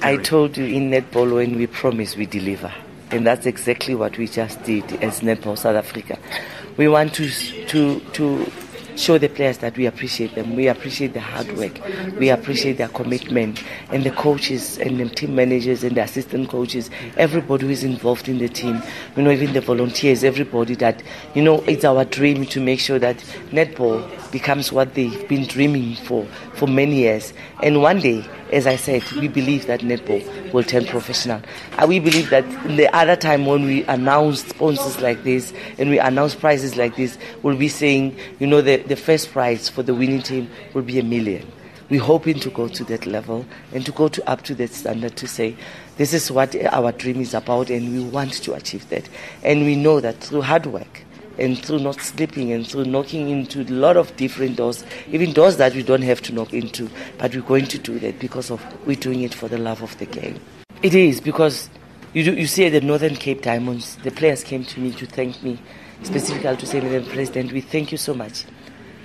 I told you in netball when we promise, we deliver. And that's exactly what we just did as Netball South Africa. We want to, to, to show the players that we appreciate them. We appreciate their hard work. We appreciate their commitment. And the coaches and the team managers and the assistant coaches, everybody who is involved in the team, you know, even the volunteers, everybody that, you know, it's our dream to make sure that netball becomes what they've been dreaming for for many years. And one day, as I said, we believe that netball will turn professional. And we believe that the other time when we announce sponsors like this and we announce prizes like this, we'll be saying, you know, the, the first prize for the winning team will be a million. We're hoping to go to that level and to go to up to that standard to say this is what our dream is about and we want to achieve that. And we know that through hard work, and through not sleeping and through knocking into a lot of different doors, even doors that we don't have to knock into, but we're going to do that because of we're doing it for the love of the game. It is because you do, you see at the Northern Cape Diamonds, the players came to me to thank me, specifically to say, Madam President, we thank you so much.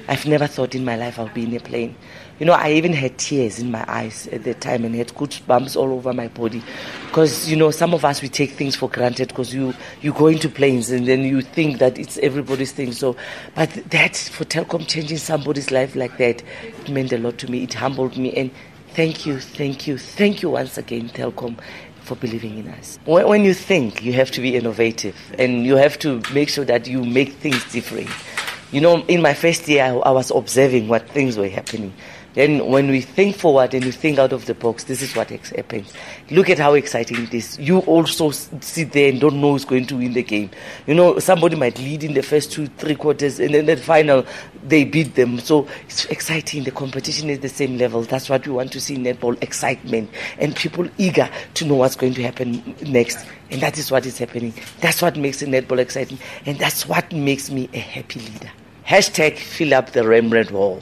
I've never thought in my life I'll be in a plane. You know, I even had tears in my eyes at the time and had goosebumps all over my body. Because, you know, some of us, we take things for granted because you, you go into planes and then you think that it's everybody's thing. So, but that, for Telkom changing somebody's life like that, it meant a lot to me. It humbled me. And thank you, thank you, thank you once again, Telkom for believing in us. When you think, you have to be innovative and you have to make sure that you make things different. You know, in my first year, I, I was observing what things were happening. Then, when we think forward and we think out of the box, this is what happens. Look at how exciting it is. You also sit there and don't know who's going to win the game. You know, somebody might lead in the first two, three quarters, and then the final, they beat them. So it's exciting. The competition is the same level. That's what we want to see in netball excitement and people eager to know what's going to happen next. And that is what is happening. That's what makes netball exciting. And that's what makes me a happy leader. Hashtag fill up the Rembrandt Hall.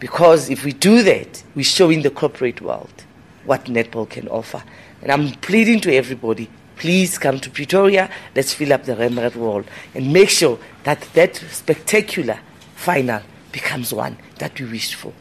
Because if we do that, we're showing the corporate world what netball can offer. And I'm pleading to everybody, please come to Pretoria, let's fill up the Rembrandt Hall and make sure that that spectacular final becomes one that we wish for.